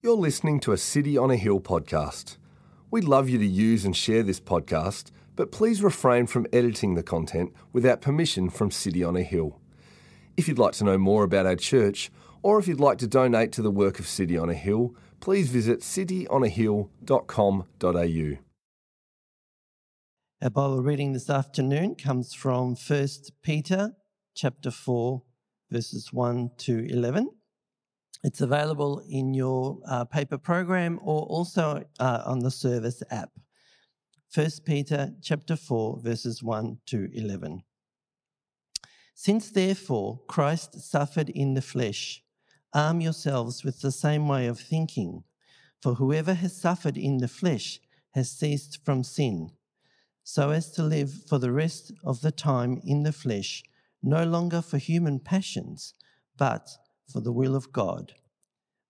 You're listening to a City on a Hill podcast. We'd love you to use and share this podcast, but please refrain from editing the content without permission from City on a Hill. If you'd like to know more about our church, or if you'd like to donate to the work of City on a Hill, please visit cityonahill.com.au. Our Bible reading this afternoon comes from 1 Peter chapter 4 verses 1 to 11. It's available in your uh, paper program or also uh, on the service app. 1 Peter chapter 4 verses 1 to 11. Since therefore Christ suffered in the flesh, arm yourselves with the same way of thinking. For whoever has suffered in the flesh has ceased from sin, so as to live for the rest of the time in the flesh, no longer for human passions, but for the will of God.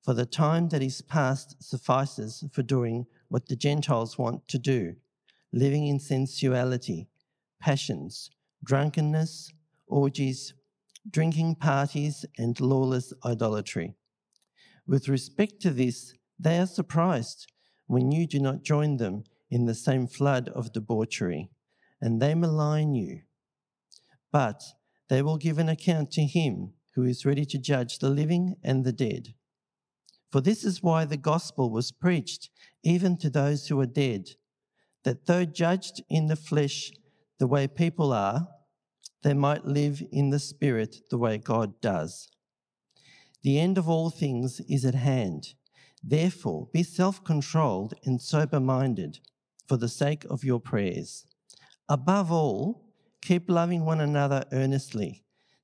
For the time that is past suffices for doing what the Gentiles want to do, living in sensuality, passions, drunkenness, orgies, drinking parties, and lawless idolatry. With respect to this, they are surprised when you do not join them in the same flood of debauchery, and they malign you. But they will give an account to him who is ready to judge the living and the dead. For this is why the gospel was preached even to those who are dead, that though judged in the flesh the way people are, they might live in the spirit the way God does. The end of all things is at hand. Therefore, be self controlled and sober minded for the sake of your prayers. Above all, keep loving one another earnestly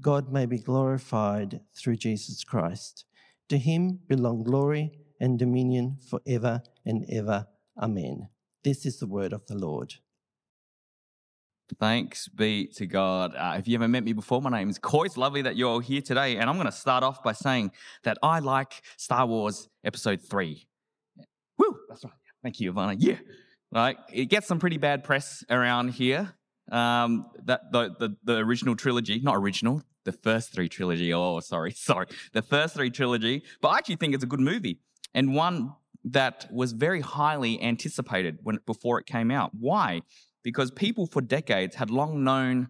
God may be glorified through Jesus Christ. To him belong glory and dominion forever and ever. Amen. This is the word of the Lord. Thanks be to God. Uh, if you haven't met me before, my name is Coy. It's lovely that you're all here today. And I'm going to start off by saying that I like Star Wars Episode 3. Woo! That's right. Thank you, Ivana. Yeah. Like, it gets some pretty bad press around here. Um, that the, the the original trilogy, not original, the first three trilogy. Oh, sorry, sorry, the first three trilogy. But I actually think it's a good movie and one that was very highly anticipated when before it came out. Why? Because people for decades had long known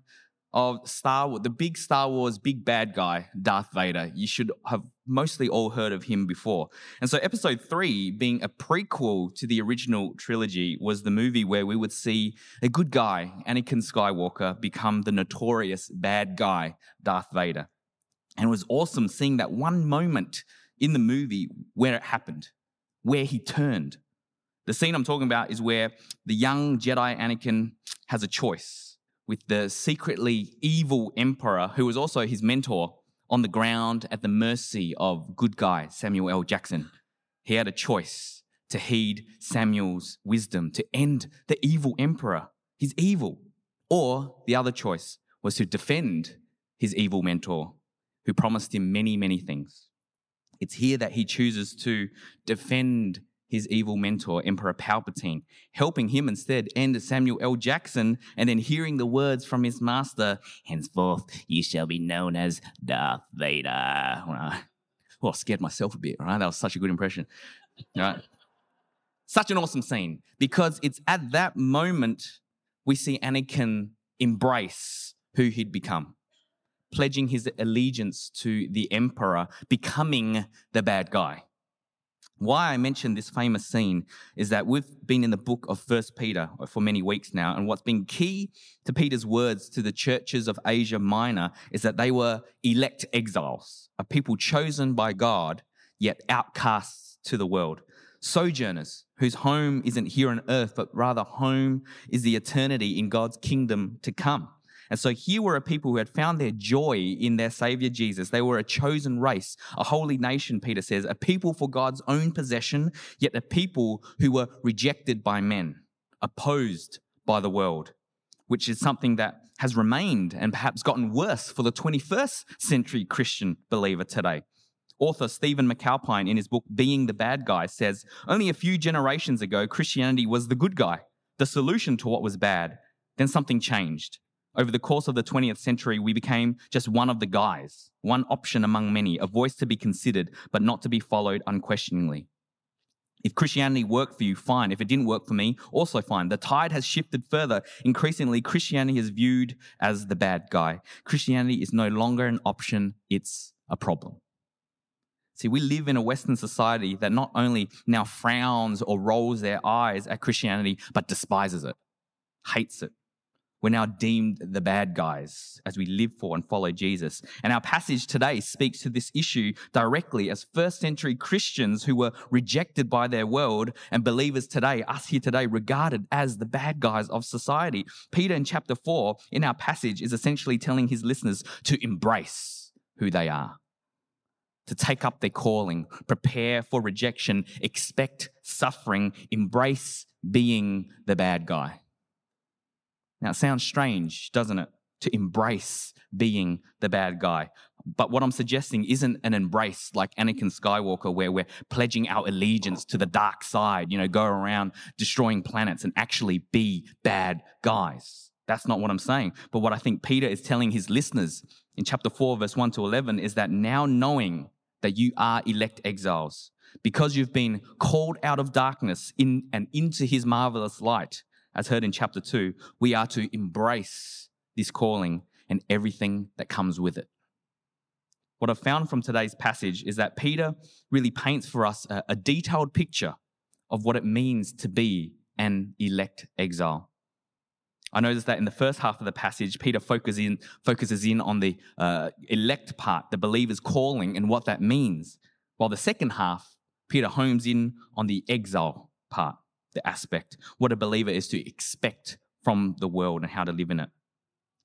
of Star Wars, the big Star Wars big bad guy, Darth Vader. You should have mostly all heard of him before. And so episode 3 being a prequel to the original trilogy was the movie where we would see a good guy, Anakin Skywalker, become the notorious bad guy, Darth Vader. And it was awesome seeing that one moment in the movie where it happened, where he turned. The scene I'm talking about is where the young Jedi Anakin has a choice with the secretly evil emperor, who was also his mentor, on the ground at the mercy of good guy Samuel L. Jackson. He had a choice to heed Samuel's wisdom to end the evil emperor. He's evil. Or the other choice was to defend his evil mentor, who promised him many, many things. It's here that he chooses to defend his evil mentor, Emperor Palpatine, helping him instead end Samuel L. Jackson and then hearing the words from his master, henceforth you shall be known as Darth Vader. Well, I scared myself a bit, right? That was such a good impression. Right? Such an awesome scene because it's at that moment we see Anakin embrace who he'd become pledging his allegiance to the emperor, becoming the bad guy. Why I mention this famous scene is that we've been in the book of First Peter for many weeks now, and what's been key to Peter's words to the churches of Asia Minor is that they were elect exiles, a people chosen by God, yet outcasts to the world, sojourners whose home isn't here on earth, but rather home is the eternity in God's kingdom to come. And so here were a people who had found their joy in their Savior Jesus. They were a chosen race, a holy nation, Peter says, a people for God's own possession, yet a people who were rejected by men, opposed by the world, which is something that has remained and perhaps gotten worse for the 21st century Christian believer today. Author Stephen McAlpine, in his book Being the Bad Guy, says only a few generations ago, Christianity was the good guy, the solution to what was bad. Then something changed. Over the course of the 20th century, we became just one of the guys, one option among many, a voice to be considered, but not to be followed unquestioningly. If Christianity worked for you, fine. If it didn't work for me, also fine. The tide has shifted further. Increasingly, Christianity is viewed as the bad guy. Christianity is no longer an option, it's a problem. See, we live in a Western society that not only now frowns or rolls their eyes at Christianity, but despises it, hates it, we're now deemed the bad guys as we live for and follow Jesus. And our passage today speaks to this issue directly as first century Christians who were rejected by their world and believers today, us here today, regarded as the bad guys of society. Peter in chapter 4 in our passage is essentially telling his listeners to embrace who they are. To take up their calling, prepare for rejection, expect suffering, embrace being the bad guy. Now, it sounds strange, doesn't it? To embrace being the bad guy. But what I'm suggesting isn't an embrace like Anakin Skywalker, where we're pledging our allegiance to the dark side, you know, go around destroying planets and actually be bad guys. That's not what I'm saying. But what I think Peter is telling his listeners in chapter 4, verse 1 to 11 is that now knowing that you are elect exiles, because you've been called out of darkness in and into his marvelous light, as heard in chapter 2, we are to embrace this calling and everything that comes with it. What I've found from today's passage is that Peter really paints for us a, a detailed picture of what it means to be an elect exile. I notice that in the first half of the passage, Peter focuses in, focuses in on the uh, elect part, the believer's calling, and what that means. While the second half, Peter homes in on the exile part the aspect, what a believer is to expect from the world and how to live in it.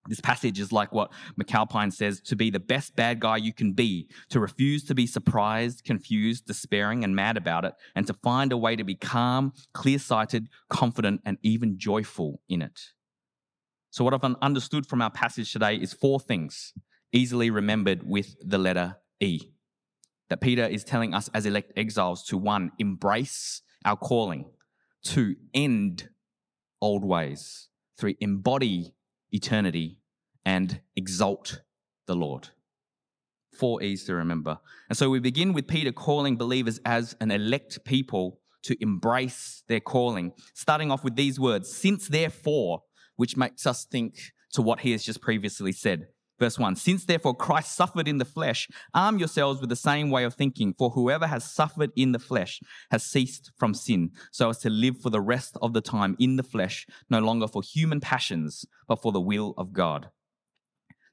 This passage is like what McAlpine says to be the best bad guy you can be, to refuse to be surprised, confused, despairing, and mad about it, and to find a way to be calm, clear sighted, confident, and even joyful in it. So, what I've understood from our passage today is four things, easily remembered with the letter E. That Peter is telling us as elect exiles to one, embrace our calling, to end old ways, three, embody eternity, and exalt the Lord. Four E's to remember. And so we begin with Peter calling believers as an elect people to embrace their calling, starting off with these words, since therefore, which makes us think to what he has just previously said. Verse 1 Since therefore Christ suffered in the flesh, arm yourselves with the same way of thinking, for whoever has suffered in the flesh has ceased from sin, so as to live for the rest of the time in the flesh, no longer for human passions, but for the will of God.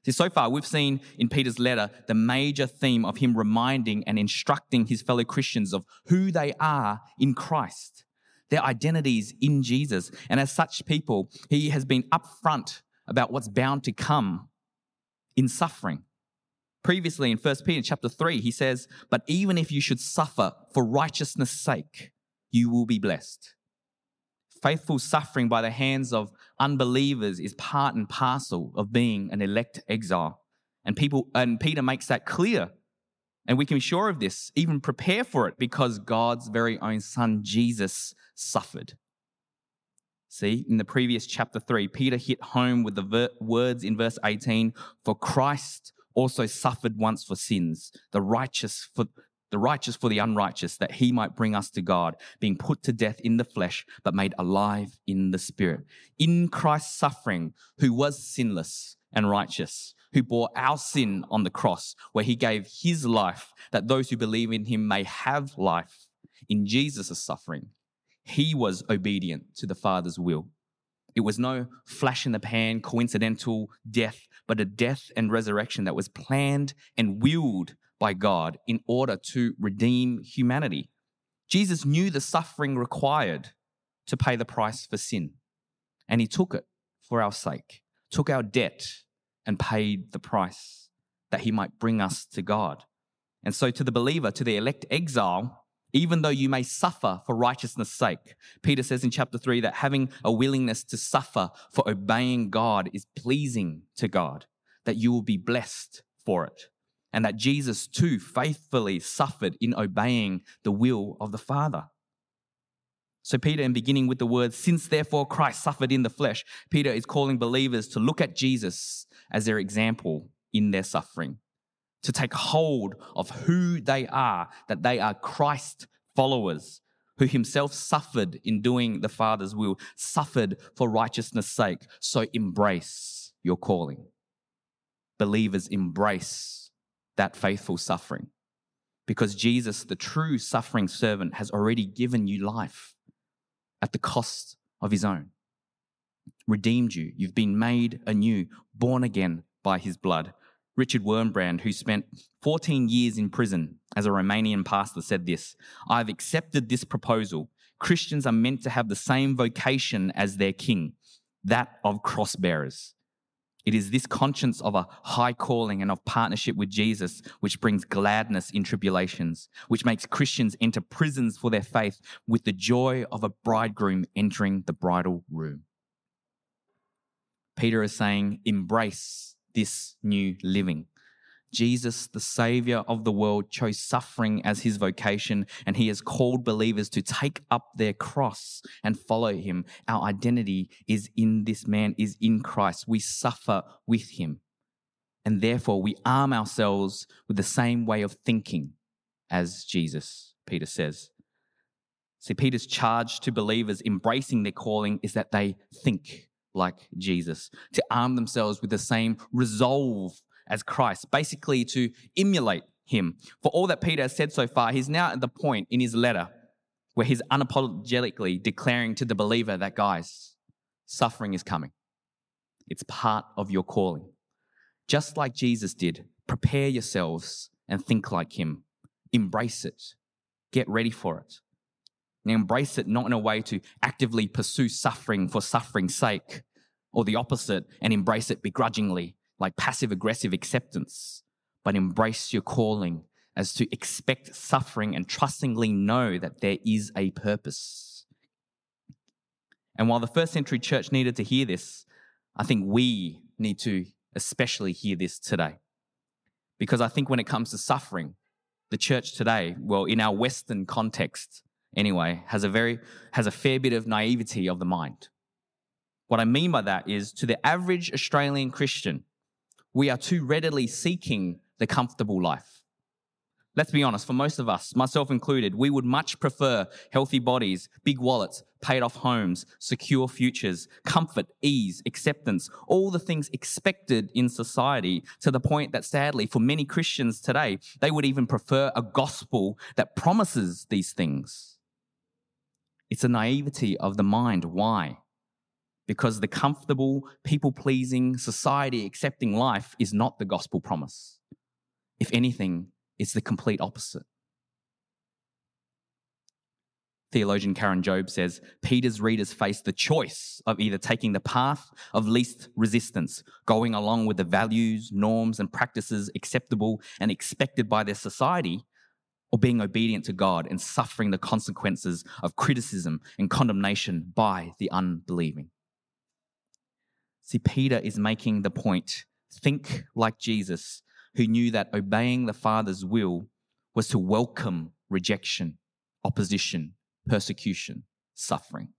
See, so far we've seen in Peter's letter the major theme of him reminding and instructing his fellow Christians of who they are in Christ, their identities in Jesus. And as such people, he has been upfront about what's bound to come in suffering. Previously in 1 Peter chapter 3, he says, But even if you should suffer for righteousness' sake, you will be blessed. Faithful suffering by the hands of unbelievers is part and parcel of being an elect exile. And people and Peter makes that clear. And we can be sure of this, even prepare for it, because God's very own son Jesus suffered. See, in the previous chapter 3, Peter hit home with the ver- words in verse 18 For Christ also suffered once for sins, the righteous for the righteous for the unrighteous, that he might bring us to God, being put to death in the flesh, but made alive in the spirit. In Christ's suffering, who was sinless and righteous, who bore our sin on the cross, where he gave his life, that those who believe in him may have life. In Jesus' suffering, he was obedient to the Father's will. It was no flash in the pan, coincidental death, but a death and resurrection that was planned and willed by God in order to redeem humanity. Jesus knew the suffering required to pay the price for sin, and he took it for our sake, took our debt, and paid the price that he might bring us to God. And so, to the believer, to the elect exile, even though you may suffer for righteousness' sake, Peter says in chapter 3 that having a willingness to suffer for obeying God is pleasing to God, that you will be blessed for it, and that Jesus too faithfully suffered in obeying the will of the Father. So, Peter, in beginning with the words, since therefore Christ suffered in the flesh, Peter is calling believers to look at Jesus as their example in their suffering, to take hold of who they are, that they are Christ followers, who himself suffered in doing the Father's will, suffered for righteousness' sake. So, embrace your calling. Believers, embrace that faithful suffering because Jesus, the true suffering servant, has already given you life at the cost of his own. Redeemed you. You've been made anew, born again by his blood. Richard Wurmbrand, who spent 14 years in prison as a Romanian pastor, said this I've accepted this proposal. Christians are meant to have the same vocation as their king, that of cross bearers. It is this conscience of a high calling and of partnership with Jesus which brings gladness in tribulations, which makes Christians enter prisons for their faith with the joy of a bridegroom entering the bridal room. Peter is saying, embrace this new living. Jesus, the Savior of the world, chose suffering as his vocation, and he has called believers to take up their cross and follow him. Our identity is in this man, is in Christ. We suffer with him. And therefore, we arm ourselves with the same way of thinking as Jesus, Peter says. See, Peter's charge to believers embracing their calling is that they think like Jesus, to arm themselves with the same resolve as Christ, basically to emulate him. For all that Peter has said so far, he's now at the point in his letter where he's unapologetically declaring to the believer that, guys, suffering is coming. It's part of your calling. Just like Jesus did, prepare yourselves and think like him. Embrace it. Get ready for it. And embrace it not in a way to actively pursue suffering for suffering's sake, or the opposite, and embrace it begrudgingly like passive aggressive acceptance, but embrace your calling as to expect suffering and trustingly know that there is a purpose. And while the first century church needed to hear this, I think we need to especially hear this today. Because I think when it comes to suffering, the church today, well, in our Western context anyway, has a very has a fair bit of naivety of the mind. What I mean by that is to the average Australian Christian, we are too readily seeking the comfortable life. Let's be honest, for most of us, myself included, we would much prefer healthy bodies, big wallets, paid off homes, secure futures, comfort, ease, acceptance, all the things expected in society to the point that sadly, for many Christians today, they would even prefer a gospel that promises these things. It's a naivety of the mind. Why? because the comfortable, people pleasing, society accepting life is not the gospel promise. If anything, it's the complete opposite. Theologian Karen Jobes says Peter's readers face the choice of either taking the path of least resistance, going along with the values, norms, and practices acceptable and expected by their society, or being obedient to God and suffering the consequences of criticism and condemnation by the unbelieving. See, Peter is making the point think like Jesus, who knew that obeying the Father's will was to welcome rejection, opposition, persecution, suffering.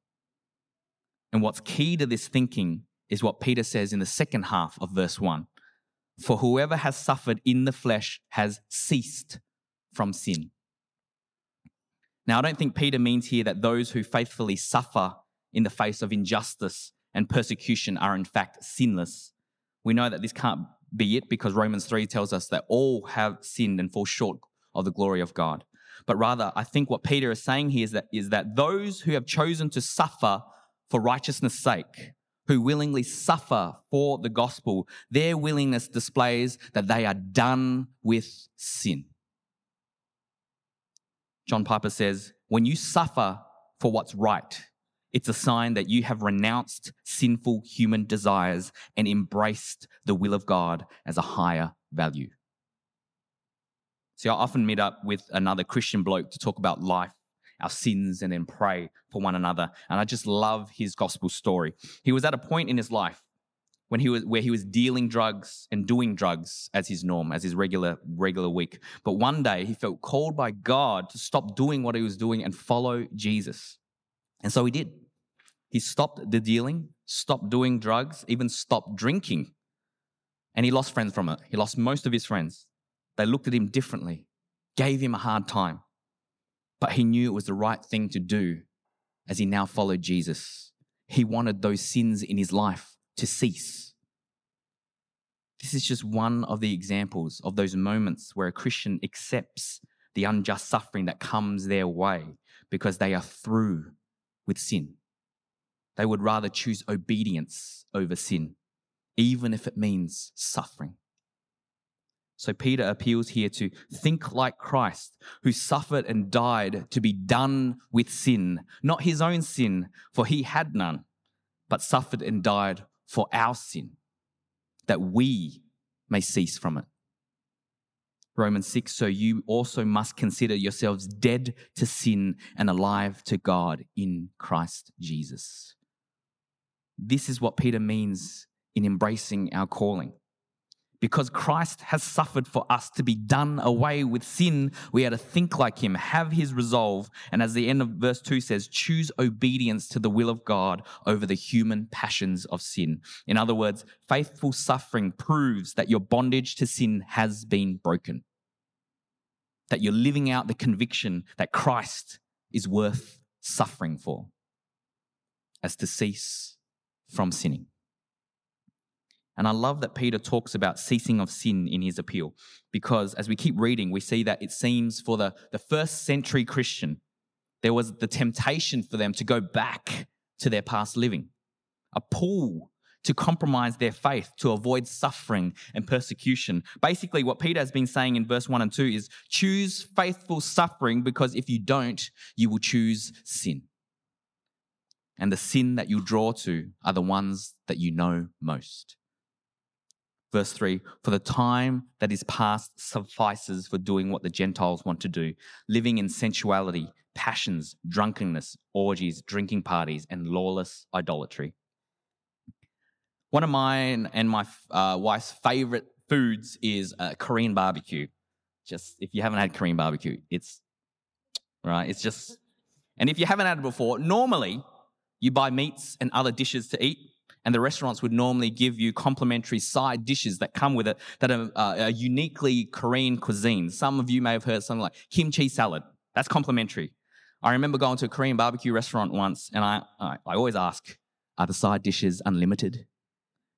And what's key to this thinking is what Peter says in the second half of verse 1 For whoever has suffered in the flesh has ceased from sin. Now, I don't think Peter means here that those who faithfully suffer in the face of injustice and persecution are in fact sinless. We know that this can't be it because Romans 3 tells us that all have sinned and fall short of the glory of God. But rather, I think what Peter is saying here is that, is that those who have chosen to suffer for righteousness' sake, who willingly suffer for the gospel, their willingness displays that they are done with sin. John Piper says, when you suffer for what's right, It's a sign that you have renounced sinful human desires and embraced the will of God as a higher value. See, I often meet up with another Christian bloke to talk about life, our sins, and then pray for one another. And I just love his gospel story. He was at a point in his life when he was where he was dealing drugs and doing drugs as his norm, as his regular regular week. But one day he felt called by God to stop doing what he was doing and follow Jesus. And so he did. He stopped the dealing, stopped doing drugs, even stopped drinking. And he lost friends from it. He lost most of his friends. They looked at him differently, gave him a hard time. But he knew it was the right thing to do as he now followed Jesus. He wanted those sins in his life to cease. This is just one of the examples of those moments where a Christian accepts the unjust suffering that comes their way because they are through with sin. They would rather choose obedience over sin, even if it means suffering. So Peter appeals here to think like Christ, who suffered and died to be done with sin, not his own sin, for he had none, but suffered and died for our sin, that we may cease from it. Romans 6 So you also must consider yourselves dead to sin and alive to God in Christ Jesus. This is what Peter means in embracing our calling because Christ has suffered for us to be done away with sin, we are to think like him, have his resolve, and as the end of verse 2 says, choose obedience to the will of God over the human passions of sin. In other words, faithful suffering proves that your bondage to sin has been broken, that you're living out the conviction that Christ is worth suffering for, as to cease from sinning. And I love that Peter talks about ceasing of sin in his appeal, because as we keep reading, we see that it seems for the, the first century Christian, there was the temptation for them to go back to their past living, a pull to compromise their faith to avoid suffering and persecution. Basically, what Peter has been saying in verse 1 and 2 is choose faithful suffering because if you don't, you will choose sin. And the sin that you draw to are the ones that you know most. Verse 3 For the time that is past suffices for doing what the Gentiles want to do, living in sensuality, passions, drunkenness, orgies, drinking parties, and lawless idolatry. One of mine and my uh, wife's favorite foods is uh, Korean barbecue. Just if you haven't had Korean barbecue, it's right. It's just, and if you haven't had it before, normally you buy meats and other dishes to eat and the restaurants would normally give you complimentary side dishes that come with it that are, uh, are uniquely Korean cuisine. Some of you may have heard something like kimchi salad. That's complimentary. I remember going to a Korean barbecue restaurant once, and I, I, I always ask, "Are the side dishes unlimited?"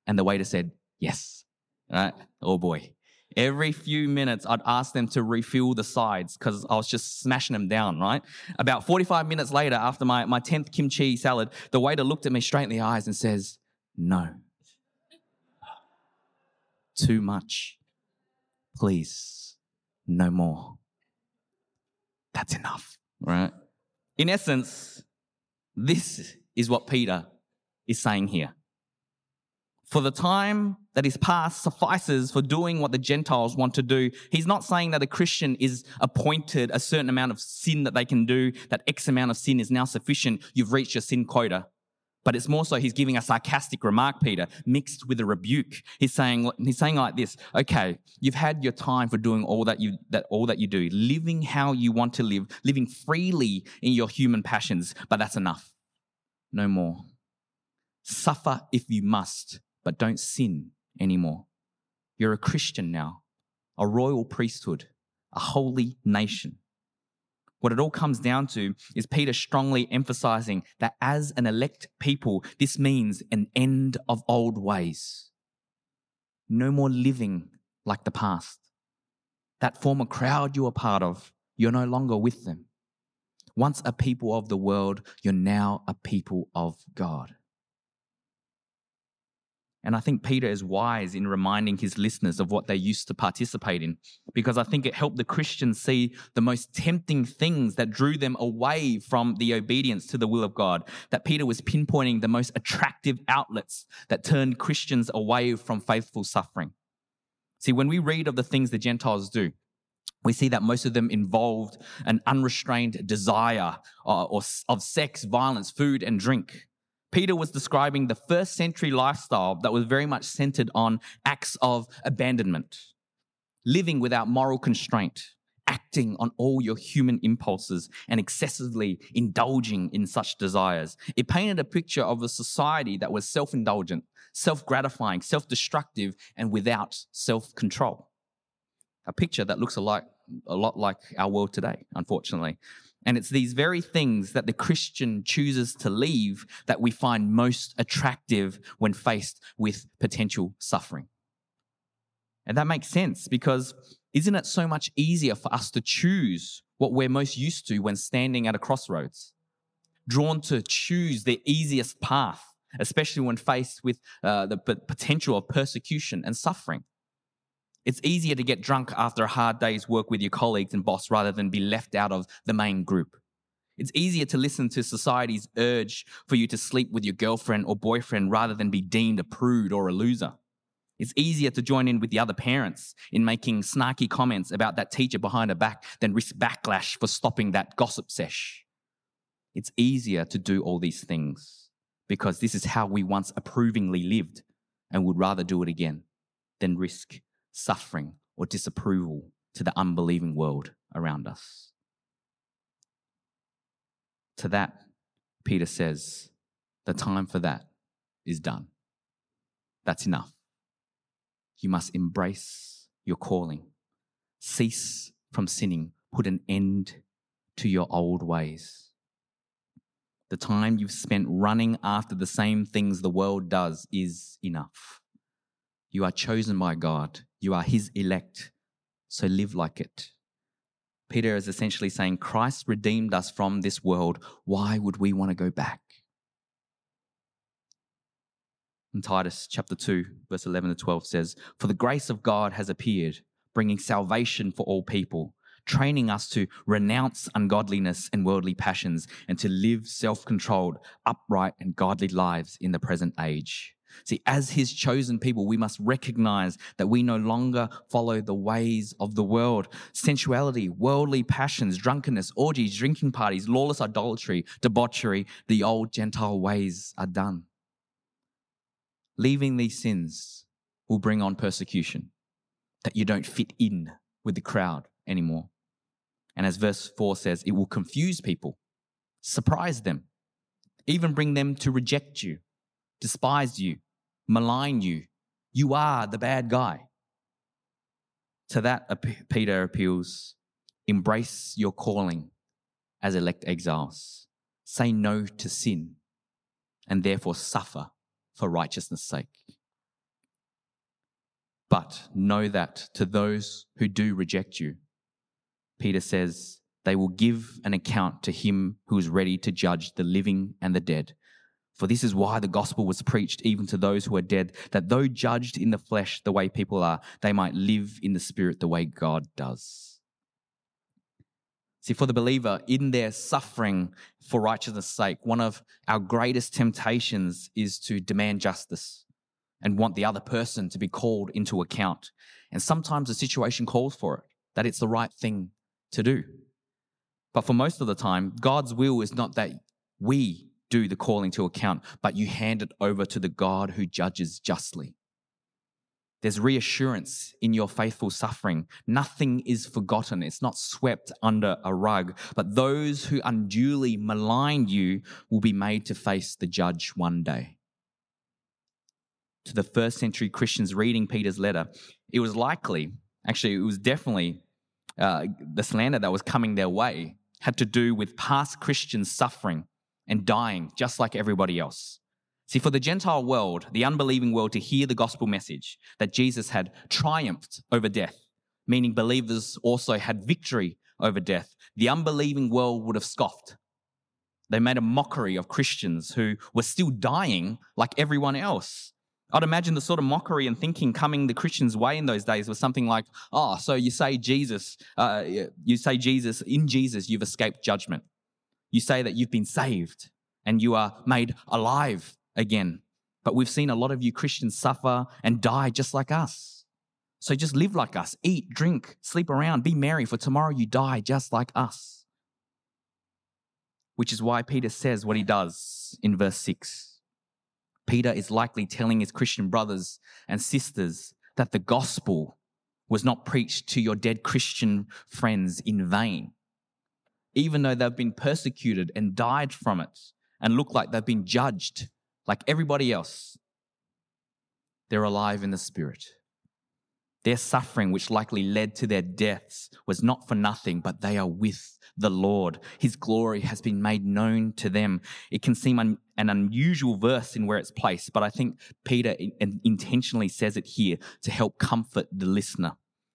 And the waiter said, "Yes." Right? Oh boy. Every few minutes, I'd ask them to refill the sides because I was just smashing them down, right? About 45 minutes later, after my, my 10th kimchi salad, the waiter looked at me straight in the eyes and says, no. Too much. Please, no more. That's enough, right? In essence, this is what Peter is saying here. For the time that is past suffices for doing what the Gentiles want to do. He's not saying that a Christian is appointed a certain amount of sin that they can do, that X amount of sin is now sufficient. You've reached your sin quota. But it's more so he's giving a sarcastic remark, Peter, mixed with a rebuke. He's saying, he's saying like this, okay, you've had your time for doing all that you, that, all that you do, living how you want to live, living freely in your human passions, but that's enough. No more. Suffer if you must, but don't sin anymore. You're a Christian now, a royal priesthood, a holy nation. What it all comes down to is Peter strongly emphasizing that as an elect people, this means an end of old ways. No more living like the past. That former crowd you were part of, you're no longer with them. Once a people of the world, you're now a people of God. And I think Peter is wise in reminding his listeners of what they used to participate in, because I think it helped the Christians see the most tempting things that drew them away from the obedience to the will of God. That Peter was pinpointing the most attractive outlets that turned Christians away from faithful suffering. See, when we read of the things the Gentiles do, we see that most of them involved an unrestrained desire uh, or, of sex, violence, food, and drink. Peter was describing the first century lifestyle that was very much centered on acts of abandonment, living without moral constraint, acting on all your human impulses, and excessively indulging in such desires. It painted a picture of a society that was self indulgent, self gratifying, self destructive, and without self control. A picture that looks a lot, a lot like our world today, unfortunately. And it's these very things that the Christian chooses to leave that we find most attractive when faced with potential suffering. And that makes sense because isn't it so much easier for us to choose what we're most used to when standing at a crossroads? Drawn to choose the easiest path, especially when faced with uh, the potential of persecution and suffering. It's easier to get drunk after a hard day's work with your colleagues and boss rather than be left out of the main group. It's easier to listen to society's urge for you to sleep with your girlfriend or boyfriend rather than be deemed a prude or a loser. It's easier to join in with the other parents in making snarky comments about that teacher behind her back than risk backlash for stopping that gossip sesh. It's easier to do all these things because this is how we once approvingly lived and would rather do it again than risk suffering, or disapproval to the unbelieving world around us. To that, Peter says, the time for that is done. That's enough. You must embrace your calling, cease from sinning, put an end to your old ways. The time you've spent running after the same things the world does is enough. You are chosen by God. You are His elect. So live like it. Peter is essentially saying, Christ redeemed us from this world. Why would we want to go back? In Titus chapter 2, verse 11 to 12 says, For the grace of God has appeared, bringing salvation for all people, training us to renounce ungodliness and worldly passions and to live self controlled, upright, and godly lives in the present age See, as his chosen people, we must recognize that we no longer follow the ways of the world. Sensuality, worldly passions, drunkenness, orgies, drinking parties, lawless idolatry, debauchery, the old Gentile ways are done. Leaving these sins will bring on persecution, that you don't fit in with the crowd anymore. And as verse 4 says, it will confuse people, surprise them, even bring them to reject you despise you, malign you. You are the bad guy. To that, Peter appeals embrace your calling as elect exiles. Say no to sin and therefore suffer for righteousness' sake. But know that to those who do reject you, Peter says, they will give an account to him who is ready to judge the living and the dead. For this is why the gospel was preached even to those who are dead, that though judged in the flesh the way people are, they might live in the spirit the way God does. See, for the believer, in their suffering for righteousness' sake, one of our greatest temptations is to demand justice and want the other person to be called into account. And sometimes the situation calls for it, that it's the right thing to do. But for most of the time, God's will is not that we do the calling to account, but you hand it over to the God who judges justly. There's reassurance in your faithful suffering. Nothing is forgotten. It's not swept under a rug. But those who unduly malign you will be made to face the judge one day. To the first century Christians reading Peter's letter, it was likely, actually, it was definitely uh, the slander that was coming their way had to do with past Christians suffering and dying just like everybody else. See, for the Gentile world, the unbelieving world, to hear the gospel message that Jesus had triumphed over death, meaning believers also had victory over death, the unbelieving world would have scoffed. They made a mockery of Christians who were still dying like everyone else. I'd imagine the sort of mockery and thinking coming the Christians' way in those days was something like, oh, so you say Jesus, uh, you say Jesus, in Jesus, you've escaped judgment. You say that you've been saved and you are made alive again. But we've seen a lot of you Christians suffer and die just like us. So just live like us, eat, drink, sleep around, be merry, for tomorrow you die just like us. Which is why Peter says what he does in verse 6. Peter is likely telling his Christian brothers and sisters that the gospel was not preached to your dead Christian friends in vain. Even though they've been persecuted and died from it and look like they've been judged like everybody else, they're alive in the spirit. Their suffering, which likely led to their deaths, was not for nothing, but they are with the Lord. His glory has been made known to them. It can seem un- an unusual verse in where it's placed, but I think Peter in- intentionally says it here to help comfort the listener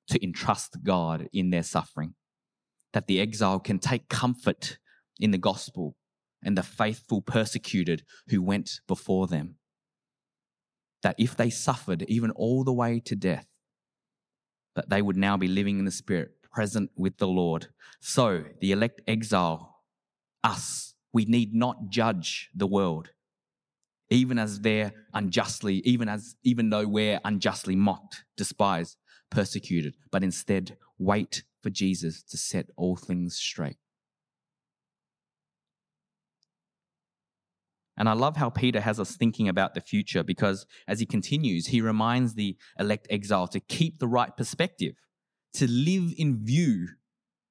to entrust God in their suffering. That the exile can take comfort in the gospel and the faithful persecuted who went before them. That if they suffered even all the way to death, that they would now be living in the Spirit, present with the Lord. So, the elect exile, us, we need not judge the world, even as they're unjustly, even as even though we're unjustly mocked, despised, persecuted, but instead wait for Jesus to set all things straight. And I love how Peter has us thinking about the future because as he continues, he reminds the elect exile to keep the right perspective, to live in view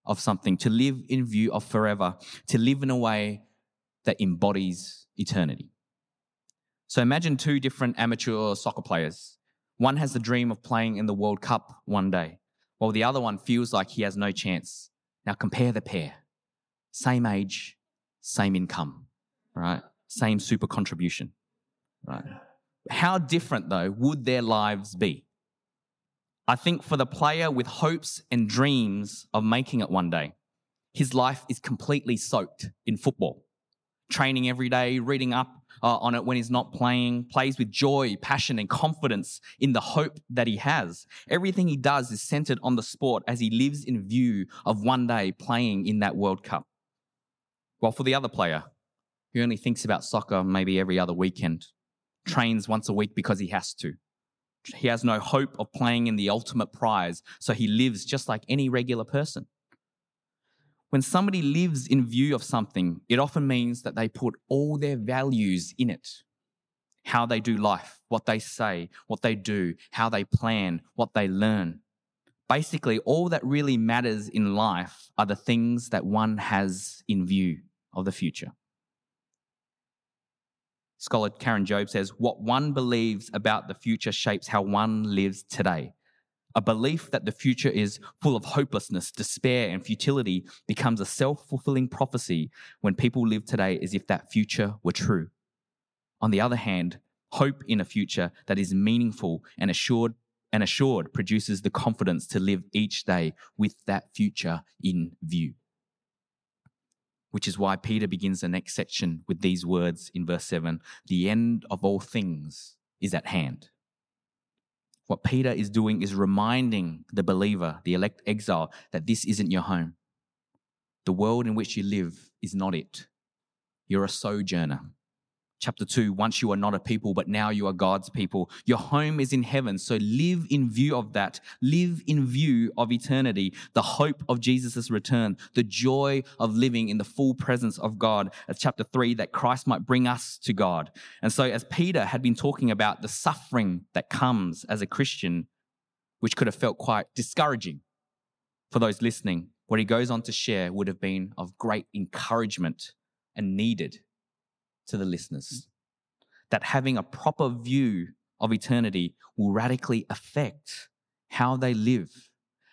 of something, to live in view of forever, to live in a way that embodies eternity. So imagine two different amateur soccer players. One has the dream of playing in the World Cup one day, while the other one feels like he has no chance. Now compare the pair. Same age, same income, right? same super contribution, right? How different, though, would their lives be? I think for the player with hopes and dreams of making it one day, his life is completely soaked in football. Training every day, reading up uh, on it when he's not playing, plays with joy, passion, and confidence in the hope that he has. Everything he does is centered on the sport as he lives in view of one day playing in that World Cup. While for the other player, he only thinks about soccer maybe every other weekend, trains once a week because he has to. He has no hope of playing in the ultimate prize, so he lives just like any regular person. When somebody lives in view of something, it often means that they put all their values in it how they do life, what they say, what they do, how they plan, what they learn. Basically, all that really matters in life are the things that one has in view of the future. Scholar Karen Jobes says, What one believes about the future shapes how one lives today. A belief that the future is full of hopelessness, despair, and futility becomes a self fulfilling prophecy when people live today as if that future were true. On the other hand, hope in a future that is meaningful and assured and assured produces the confidence to live each day with that future in view which is why Peter begins the next section with these words in verse 7 The end of all things is at hand. What Peter is doing is reminding the believer, the elect exile, that this isn't your home. The world in which you live is not it. You're a sojourner. Chapter 2 Once you are not a people, but now you are God's people. Your home is in heaven. So live in view of that. Live in view of eternity, the hope of Jesus' return, the joy of living in the full presence of God. As chapter 3, that Christ might bring us to God. And so, as Peter had been talking about the suffering that comes as a Christian, which could have felt quite discouraging for those listening, what he goes on to share would have been of great encouragement and needed to the listeners. That having a proper view of eternity will radically affect how they live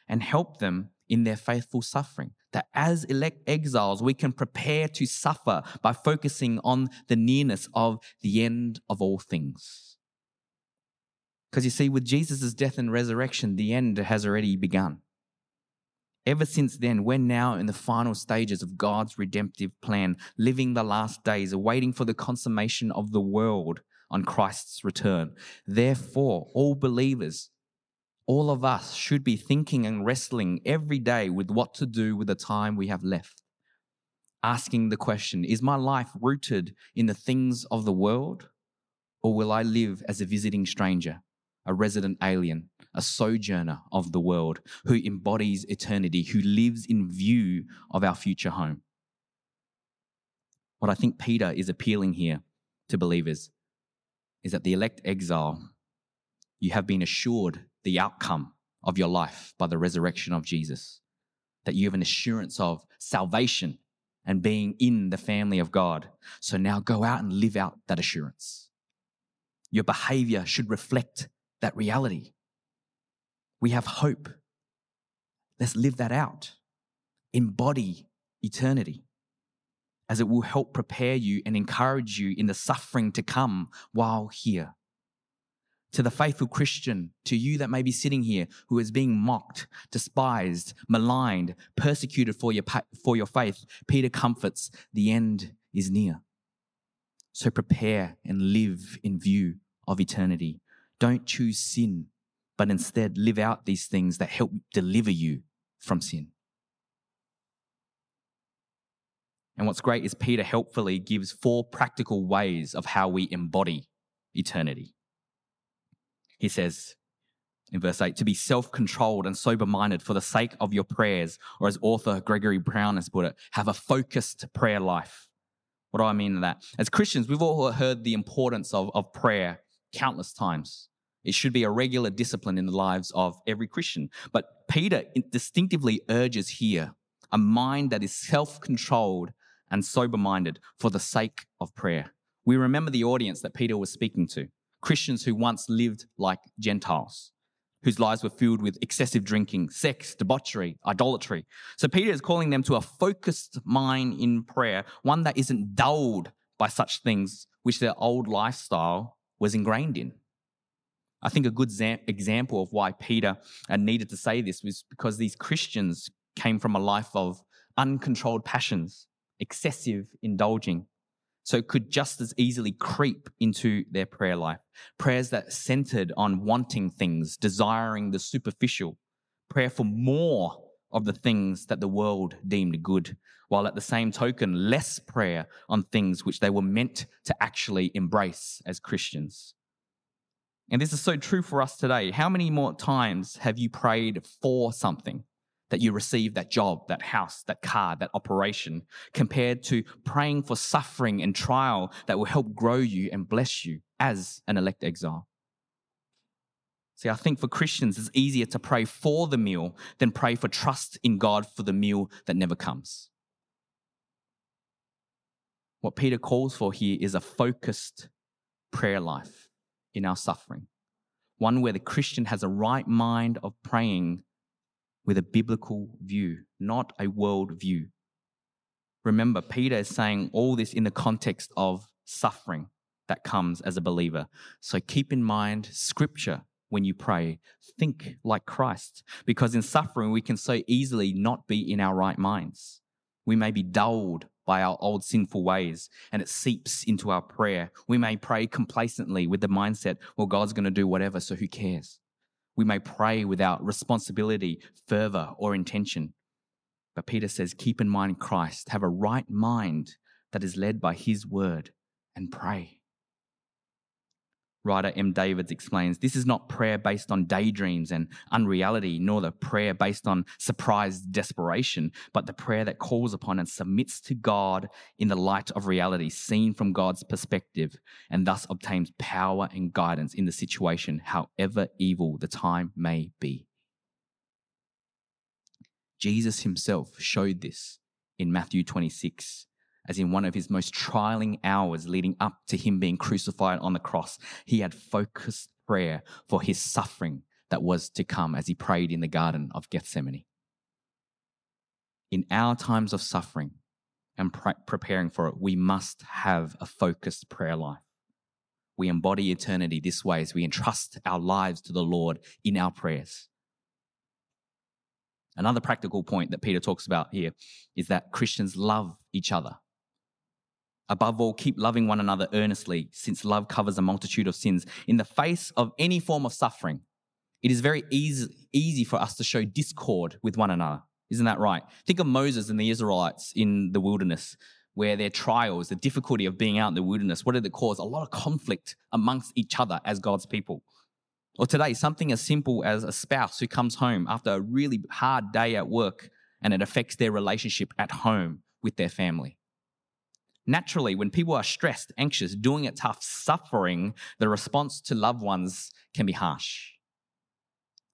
and help them in their faithful suffering. That as elect exiles, we can prepare to suffer by focusing on the nearness of the end of all things. Because you see, with Jesus' death and resurrection, the end has already begun. Ever since then, we're now in the final stages of God's redemptive plan, living the last days, awaiting for the consummation of the world on Christ's return. Therefore, all believers, all of us should be thinking and wrestling every day with what to do with the time we have left. Asking the question Is my life rooted in the things of the world, or will I live as a visiting stranger, a resident alien, a sojourner of the world who embodies eternity, who lives in view of our future home? What I think Peter is appealing here to believers is that the elect exile, you have been assured the outcome of your life by the resurrection of Jesus, that you have an assurance of salvation and being in the family of God. So now go out and live out that assurance. Your behavior should reflect that reality. We have hope. Let's live that out. Embody eternity as it will help prepare you and encourage you in the suffering to come while here. To the faithful Christian, to you that may be sitting here who is being mocked, despised, maligned, persecuted for your, for your faith, Peter comforts the end is near. So prepare and live in view of eternity. Don't choose sin, but instead live out these things that help deliver you from sin. And what's great is Peter helpfully gives four practical ways of how we embody eternity. He says in verse 8, to be self controlled and sober minded for the sake of your prayers, or as author Gregory Brown has put it, have a focused prayer life. What do I mean by that? As Christians, we've all heard the importance of, of prayer countless times. It should be a regular discipline in the lives of every Christian. But Peter distinctively urges here a mind that is self controlled and sober minded for the sake of prayer. We remember the audience that Peter was speaking to Christians who once lived like Gentiles, whose lives were filled with excessive drinking, sex, debauchery, idolatry. So Peter is calling them to a focused mind in prayer, one that isn't dulled by such things which their old lifestyle was ingrained in. I think a good example of why Peter uh, needed to say this was because these Christians came from a life of uncontrolled passions, excessive indulging. So it could just as easily creep into their prayer life. Prayers that centered on wanting things, desiring the superficial, prayer for more of the things that the world deemed good, while at the same token, less prayer on things which they were meant to actually embrace as Christians. And this is so true for us today. How many more times have you prayed for something? that you receive that job, that house, that car, that operation, compared to praying for suffering and trial that will help grow you and bless you as an elect exile. See, I think for Christians, it's easier to pray for the meal than pray for trust in God for the meal that never comes. What Peter calls for here is a focused prayer life in our suffering, one where the Christian has a right mind of praying with a biblical view, not a world view. Remember, Peter is saying all this in the context of suffering that comes as a believer. So keep in mind scripture when you pray. Think like Christ, because in suffering, we can so easily not be in our right minds. We may be dulled by our old sinful ways and it seeps into our prayer. We may pray complacently with the mindset, well, God's going to do whatever, so who cares? We may pray without responsibility, fervor, or intention. But Peter says, keep in mind Christ, have a right mind that is led by his word, and pray. Writer M. Davids explains this is not prayer based on daydreams and unreality, nor the prayer based on surprised desperation, but the prayer that calls upon and submits to God in the light of reality, seen from God's perspective, and thus obtains power and guidance in the situation, however evil the time may be. Jesus himself showed this in Matthew 26 as in one of his most trialing hours leading up to him being crucified on the cross, he had focused prayer for his suffering that was to come as he prayed in the Garden of Gethsemane. In our times of suffering and pre- preparing for it, we must have a focused prayer life. We embody eternity this way as we entrust our lives to the Lord in our prayers. Another practical point that Peter talks about here is that Christians love each other Above all, keep loving one another earnestly, since love covers a multitude of sins. In the face of any form of suffering, it is very easy, easy for us to show discord with one another. Isn't that right? Think of Moses and the Israelites in the wilderness, where their trials, the difficulty of being out in the wilderness, what did it cause? A lot of conflict amongst each other as God's people. Or today, something as simple as a spouse who comes home after a really hard day at work and it affects their relationship at home with their family. Naturally, when people are stressed, anxious, doing it tough, suffering, the response to loved ones can be harsh.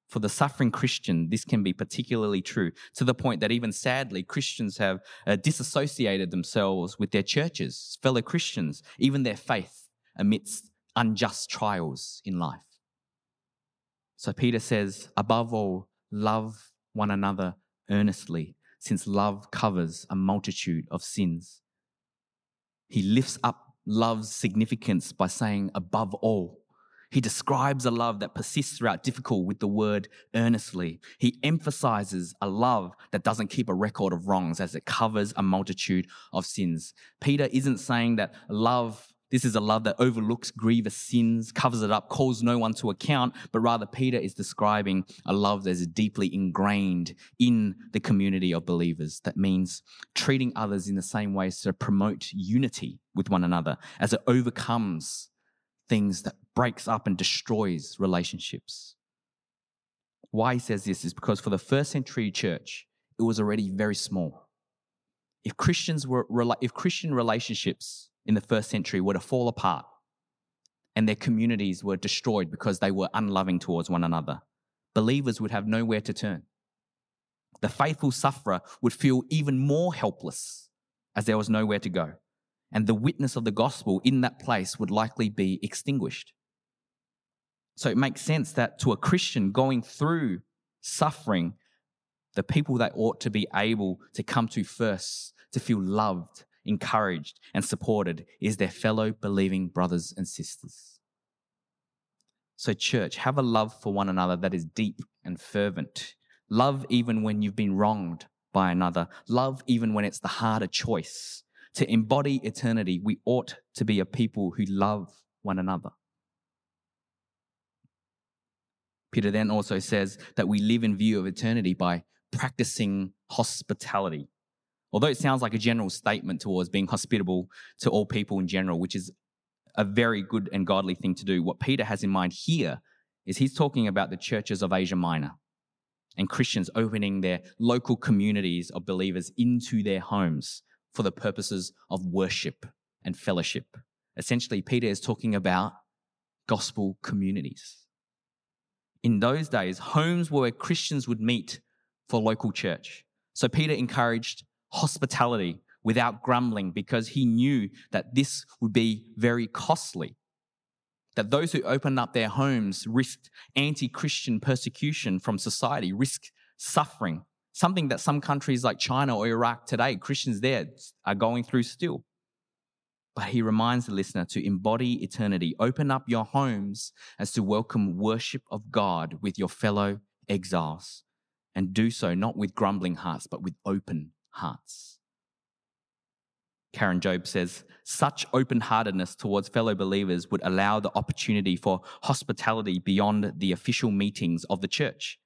For the suffering Christian, this can be particularly true to the point that even sadly, Christians have uh, disassociated themselves with their churches, fellow Christians, even their faith amidst unjust trials in life. So Peter says, above all, love one another earnestly, since love covers a multitude of sins. He lifts up love's significance by saying, above all. He describes a love that persists throughout difficult with the word earnestly. He emphasizes a love that doesn't keep a record of wrongs as it covers a multitude of sins. Peter isn't saying that love this is a love that overlooks grievous sins, covers it up, calls no one to account, but rather Peter is describing a love that is deeply ingrained in the community of believers. That means treating others in the same ways to promote unity with one another as it overcomes things that breaks up and destroys relationships. Why he says this is because for the first century church, it was already very small. If Christians were, if Christian relationships in the first century were to fall apart and their communities were destroyed because they were unloving towards one another, believers would have nowhere to turn. The faithful sufferer would feel even more helpless as there was nowhere to go. And the witness of the gospel in that place would likely be extinguished. So it makes sense that to a Christian going through suffering, the people they ought to be able to come to first, to feel loved, encouraged, and supported is their fellow believing brothers and sisters. So, church, have a love for one another that is deep and fervent. Love even when you've been wronged by another. Love even when it's the harder choice. To embody eternity, we ought to be a people who love one another. Peter then also says that we live in view of eternity by practicing hospitality. Although it sounds like a general statement towards being hospitable to all people in general, which is a very good and godly thing to do, what Peter has in mind here is he's talking about the churches of Asia Minor and Christians opening their local communities of believers into their homes for the purposes of worship and fellowship. Essentially, Peter is talking about gospel communities. In those days, homes were where Christians would meet for local church. So Peter encouraged hospitality without grumbling because he knew that this would be very costly. That those who opened up their homes risked anti Christian persecution from society, risked suffering, something that some countries like China or Iraq today, Christians there are going through still. But he reminds the listener to embody eternity, open up your homes as to welcome worship of God with your fellow exiles, and do so not with grumbling hearts, but with open hearts. Karen Jobes says, such open heartedness towards fellow believers would allow the opportunity for hospitality beyond the official meetings of the church.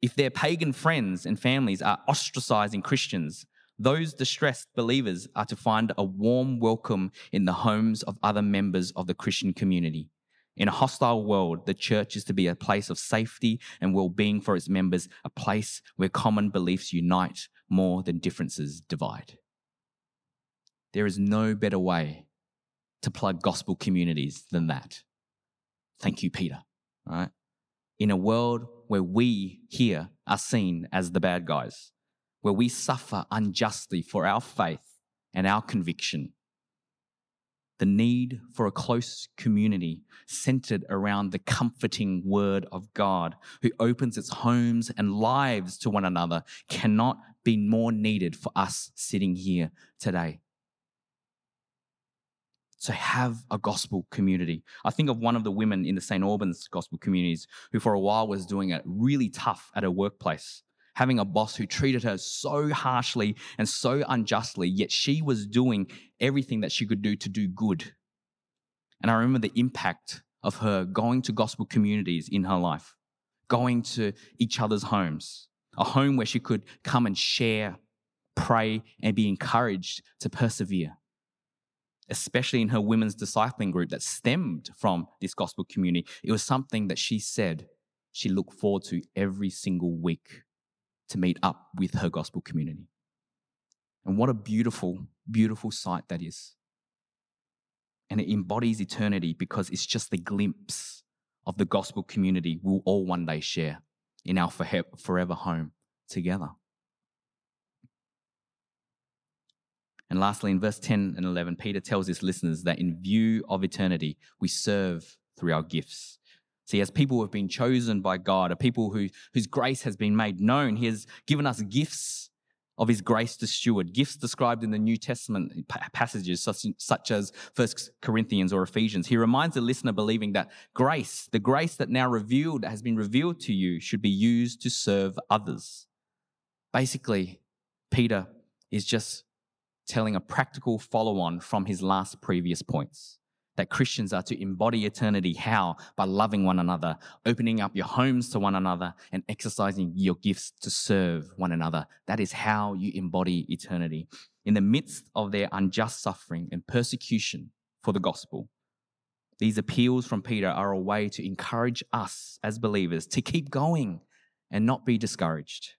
If their pagan friends and families are ostracizing Christians, those distressed believers are to find a warm welcome in the homes of other members of the Christian community. In a hostile world, the church is to be a place of safety and well being for its members, a place where common beliefs unite more than differences divide. There is no better way to plug gospel communities than that. Thank you, Peter. All right? In a world where we here are seen as the bad guys, where we suffer unjustly for our faith and our conviction, the need for a close community centered around the comforting word of God, who opens its homes and lives to one another, cannot be more needed for us sitting here today. So have a gospel community. I think of one of the women in the St. Albans gospel communities who for a while was doing it really tough at her workplace. Having a boss who treated her so harshly and so unjustly, yet she was doing everything that she could do to do good. And I remember the impact of her going to gospel communities in her life, going to each other's homes, a home where she could come and share, pray, and be encouraged to persevere. Especially in her women's discipling group that stemmed from this gospel community. It was something that she said she looked forward to every single week to meet up with her gospel community. And what a beautiful, beautiful sight that is. And it embodies eternity because it's just the glimpse of the gospel community we'll all one day share in our forever home together. And lastly, in verse 10 and 11, Peter tells his listeners that in view of eternity, we serve through our gifts. See, as people who have been chosen by God, a people who, whose grace has been made known, He has given us gifts of His grace to steward, gifts described in the New Testament passages such, such as First Corinthians or Ephesians. He reminds the listener believing that grace, the grace that now revealed, has been revealed to you, should be used to serve others. Basically, Peter is just telling a practical follow on from his last previous points that Christians are to embody eternity. How? By loving one another, opening up your homes to one another, and exercising your gifts to serve one another. That is how you embody eternity. In the midst of their unjust suffering and persecution for the gospel, these appeals from Peter are a way to encourage us as believers to keep going and not be discouraged.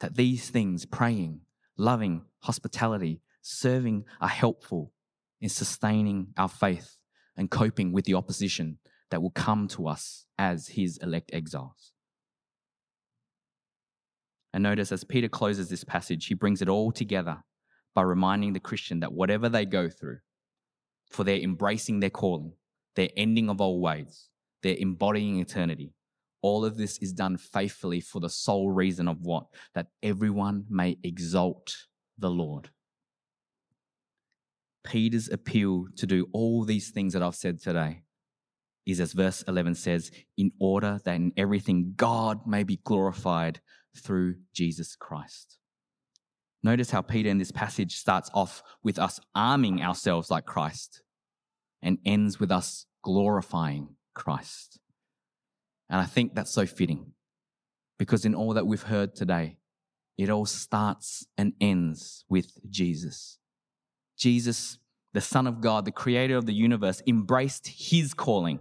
That these things, praying, loving, hospitality, serving, are helpful in sustaining our faith and coping with the opposition that will come to us as his elect exiles. And notice as Peter closes this passage, he brings it all together by reminding the Christian that whatever they go through, for their embracing their calling, their ending of old ways, their embodying eternity, all of this is done faithfully for the sole reason of what? That everyone may exalt the Lord. Peter's appeal to do all these things that I've said today is, as verse 11 says, in order that in everything God may be glorified through Jesus Christ. Notice how Peter in this passage starts off with us arming ourselves like Christ and ends with us glorifying Christ. And I think that's so fitting because in all that we've heard today, it all starts and ends with Jesus. Jesus, the Son of God, the creator of the universe, embraced his calling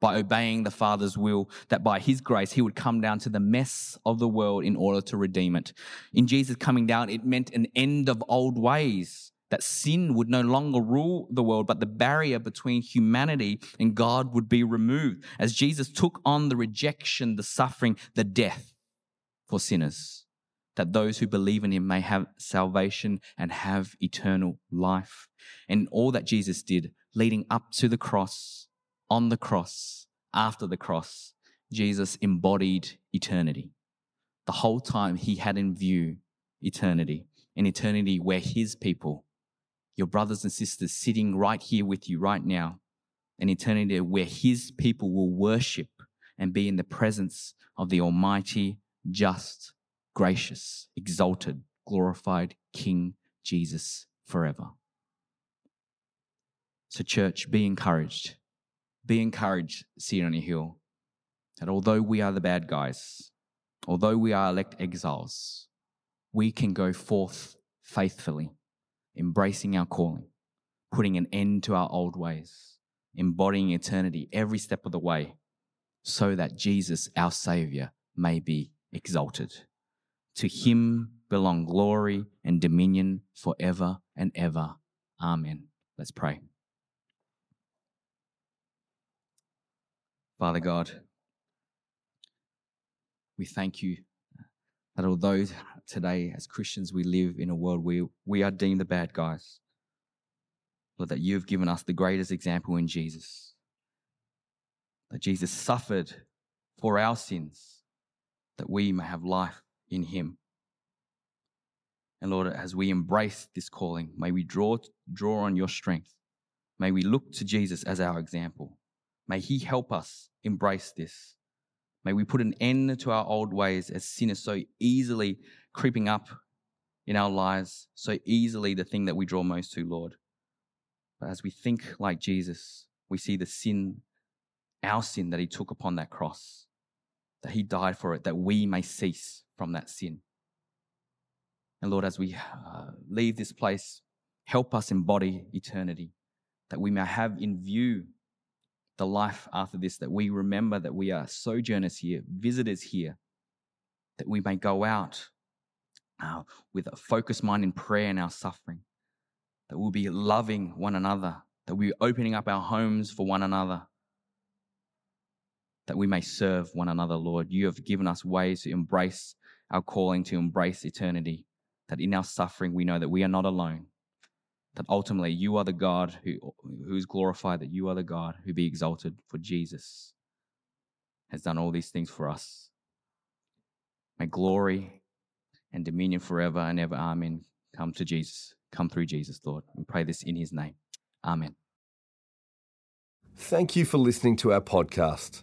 by obeying the Father's will, that by his grace he would come down to the mess of the world in order to redeem it. In Jesus coming down, it meant an end of old ways, that sin would no longer rule the world, but the barrier between humanity and God would be removed as Jesus took on the rejection, the suffering, the death for sinners that those who believe in him may have salvation and have eternal life. And all that Jesus did leading up to the cross, on the cross, after the cross, Jesus embodied eternity. The whole time he had in view eternity, an eternity where his people, your brothers and sisters sitting right here with you right now, an eternity where his people will worship and be in the presence of the Almighty, just, gracious, exalted, glorified King Jesus forever. So, church, be encouraged. Be encouraged, City on a Hill, that although we are the bad guys, although we are elect exiles, we can go forth faithfully, embracing our calling, putting an end to our old ways, embodying eternity every step of the way, so that Jesus, our Savior, may be exalted. To him belong glory and dominion forever and ever. Amen. Let's pray. Father God, we thank you that although today as Christians we live in a world where we are deemed the bad guys, Lord, that you've given us the greatest example in Jesus. That Jesus suffered for our sins, that we may have life in Him. And Lord, as we embrace this calling, may we draw, draw on your strength. May we look to Jesus as our example. May He help us embrace this. May we put an end to our old ways as sin is so easily creeping up in our lives, so easily the thing that we draw most to, Lord. But as we think like Jesus, we see the sin, our sin that he took upon that cross, that he died for it, that we may cease from that sin. And Lord, as we uh, leave this place, help us embody eternity, that we may have in view the life after this, that we remember that we are sojourners here, visitors here, that we may go out uh, with a focused mind in prayer and our suffering, that we'll be loving one another, that we're opening up our homes for one another, that we may serve one another, Lord. You have given us ways to embrace our calling, to embrace eternity, that in our suffering we know that we are not alone, that ultimately you are the God who, who is glorified, that you are the God who be exalted, for Jesus has done all these things for us. May glory and dominion forever and ever. Amen. Come to Jesus. Come through Jesus, Lord. We pray this in his name. Amen. Thank you for listening to our podcast.